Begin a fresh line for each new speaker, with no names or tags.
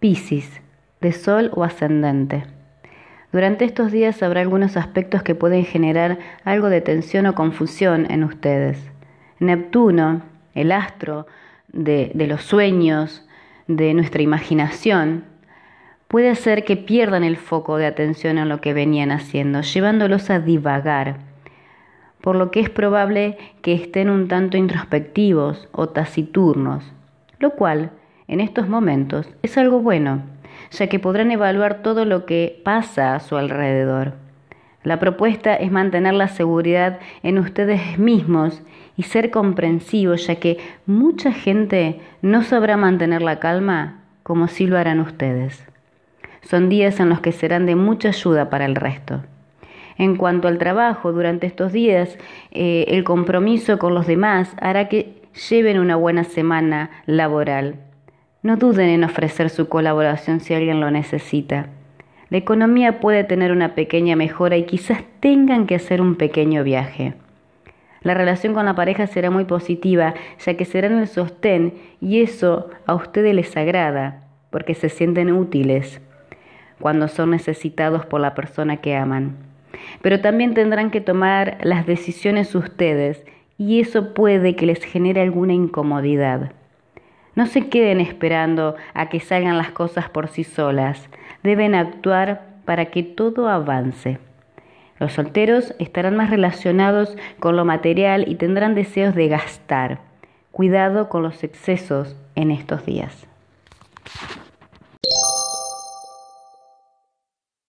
Piscis, de Sol o ascendente. Durante estos días habrá algunos aspectos que pueden generar algo de tensión o confusión en ustedes. Neptuno, el astro de, de los sueños, de nuestra imaginación, puede hacer que pierdan el foco de atención en lo que venían haciendo, llevándolos a divagar, por lo que es probable que estén un tanto introspectivos o taciturnos, lo cual, en estos momentos, es algo bueno, ya que podrán evaluar todo lo que pasa a su alrededor. La propuesta es mantener la seguridad en ustedes mismos y ser comprensivos, ya que mucha gente no sabrá mantener la calma como si lo harán ustedes. Son días en los que serán de mucha ayuda para el resto. En cuanto al trabajo, durante estos días, eh, el compromiso con los demás hará que lleven una buena semana laboral. No duden en ofrecer su colaboración si alguien lo necesita. La economía puede tener una pequeña mejora y quizás tengan que hacer un pequeño viaje. La relación con la pareja será muy positiva, ya que serán el sostén y eso a ustedes les agrada, porque se sienten útiles cuando son necesitados por la persona que aman. Pero también tendrán que tomar las decisiones ustedes y eso puede que les genere alguna incomodidad. No se queden esperando a que salgan las cosas por sí solas. Deben actuar para que todo avance. Los solteros estarán más relacionados con lo material y tendrán deseos de gastar. Cuidado con los excesos en estos días.